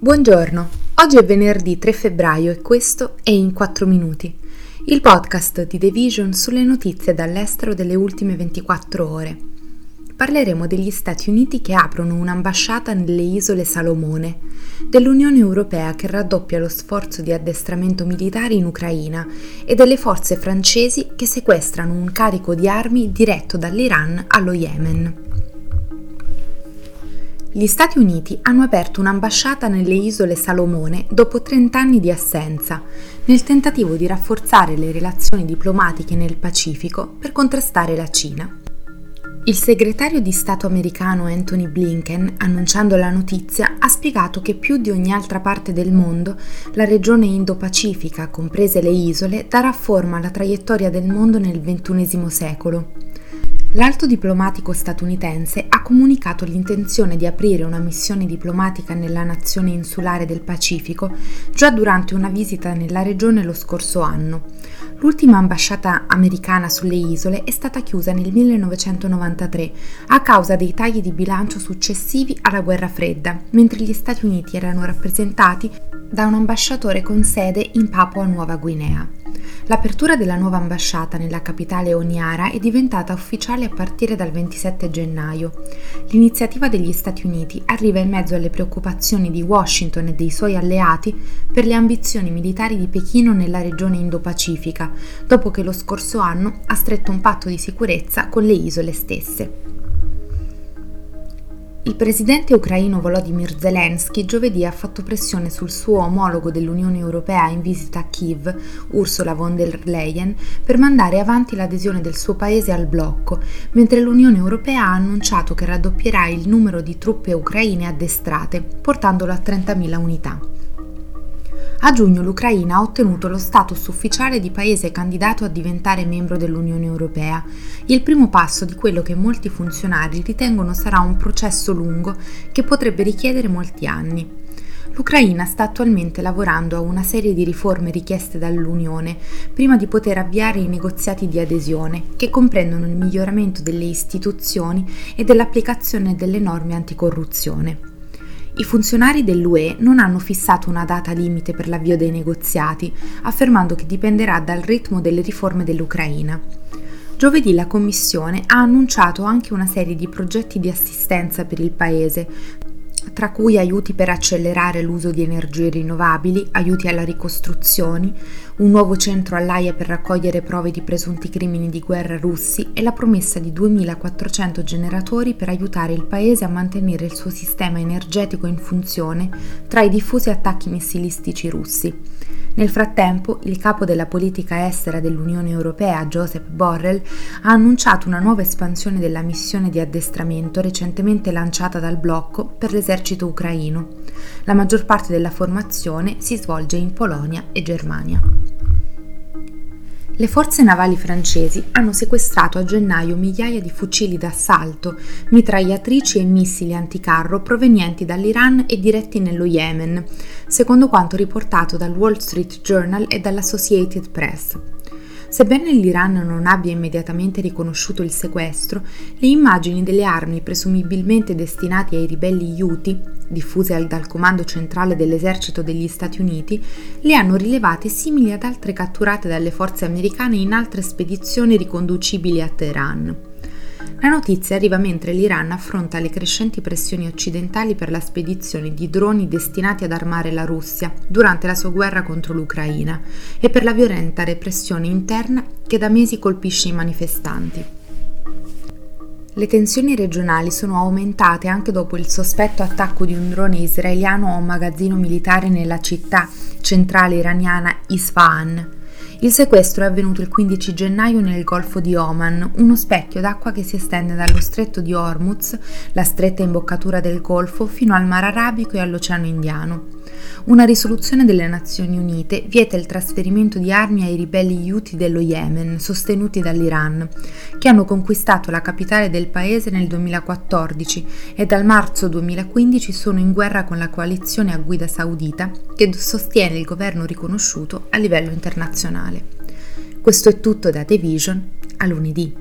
Buongiorno, oggi è venerdì 3 febbraio e questo è In 4 Minuti, il podcast di The Vision sulle notizie dall'estero delle ultime 24 ore. Parleremo degli Stati Uniti che aprono un'ambasciata nelle isole Salomone, dell'Unione Europea che raddoppia lo sforzo di addestramento militare in Ucraina e delle forze francesi che sequestrano un carico di armi diretto dall'Iran allo Yemen. Gli Stati Uniti hanno aperto un'ambasciata nelle isole Salomone dopo 30 anni di assenza, nel tentativo di rafforzare le relazioni diplomatiche nel Pacifico per contrastare la Cina. Il segretario di Stato americano Anthony Blinken, annunciando la notizia, ha spiegato che più di ogni altra parte del mondo, la regione Indo-Pacifica, comprese le isole, darà forma alla traiettoria del mondo nel XXI secolo. L'alto diplomatico statunitense ha comunicato l'intenzione di aprire una missione diplomatica nella nazione insulare del Pacifico già durante una visita nella regione lo scorso anno. L'ultima ambasciata americana sulle isole è stata chiusa nel 1993 a causa dei tagli di bilancio successivi alla guerra fredda, mentre gli Stati Uniti erano rappresentati da un ambasciatore con sede in Papua Nuova Guinea. L'apertura della nuova ambasciata nella capitale Oniara è diventata ufficiale a partire dal 27 gennaio. L'iniziativa degli Stati Uniti arriva in mezzo alle preoccupazioni di Washington e dei suoi alleati per le ambizioni militari di Pechino nella regione Indo-Pacifica, dopo che lo scorso anno ha stretto un patto di sicurezza con le isole stesse. Il presidente ucraino Volodymyr Zelensky giovedì ha fatto pressione sul suo omologo dell'Unione Europea in visita a Kiev, Ursula von der Leyen, per mandare avanti l'adesione del suo paese al blocco, mentre l'Unione Europea ha annunciato che raddoppierà il numero di truppe ucraine addestrate, portandolo a 30.000 unità. A giugno l'Ucraina ha ottenuto lo status ufficiale di paese candidato a diventare membro dell'Unione Europea, il primo passo di quello che molti funzionari ritengono sarà un processo lungo che potrebbe richiedere molti anni. L'Ucraina sta attualmente lavorando a una serie di riforme richieste dall'Unione prima di poter avviare i negoziati di adesione, che comprendono il miglioramento delle istituzioni e dell'applicazione delle norme anticorruzione. I funzionari dell'UE non hanno fissato una data limite per l'avvio dei negoziati, affermando che dipenderà dal ritmo delle riforme dell'Ucraina. Giovedì la Commissione ha annunciato anche una serie di progetti di assistenza per il Paese, tra cui aiuti per accelerare l'uso di energie rinnovabili, aiuti alla ricostruzione, un nuovo centro all'AIA per raccogliere prove di presunti crimini di guerra russi e la promessa di 2400 generatori per aiutare il paese a mantenere il suo sistema energetico in funzione tra i diffusi attacchi missilistici russi. Nel frattempo, il capo della politica estera dell'Unione Europea, Joseph Borrell, ha annunciato una nuova espansione della missione di addestramento recentemente lanciata dal blocco per l'esercito ucraino. La maggior parte della formazione si svolge in Polonia e Germania. Le forze navali francesi hanno sequestrato a gennaio migliaia di fucili d'assalto, mitragliatrici e missili anticarro provenienti dall'Iran e diretti nello Yemen, secondo quanto riportato dal Wall Street Journal e dall'Associated Press. Sebbene l'Iran non abbia immediatamente riconosciuto il sequestro, le immagini delle armi presumibilmente destinate ai ribelli Houthi, diffuse dal comando centrale dell'esercito degli Stati Uniti, le hanno rilevate simili ad altre catturate dalle forze americane in altre spedizioni riconducibili a Teheran. La notizia arriva mentre l'Iran affronta le crescenti pressioni occidentali per la spedizione di droni destinati ad armare la Russia durante la sua guerra contro l'Ucraina e per la violenta repressione interna che da mesi colpisce i manifestanti. Le tensioni regionali sono aumentate anche dopo il sospetto attacco di un drone israeliano a un magazzino militare nella città centrale iraniana Isfahan. Il sequestro è avvenuto il 15 gennaio nel Golfo di Oman, uno specchio d'acqua che si estende dallo stretto di Hormuz, la stretta imboccatura del Golfo, fino al Mar Arabico e all'Oceano Indiano. Una risoluzione delle Nazioni Unite vieta il trasferimento di armi ai ribelli Houthi dello Yemen, sostenuti dall'Iran, che hanno conquistato la capitale del paese nel 2014 e dal marzo 2015 sono in guerra con la coalizione a guida saudita che sostiene il governo riconosciuto a livello internazionale. Questo è tutto da The Vision a lunedì.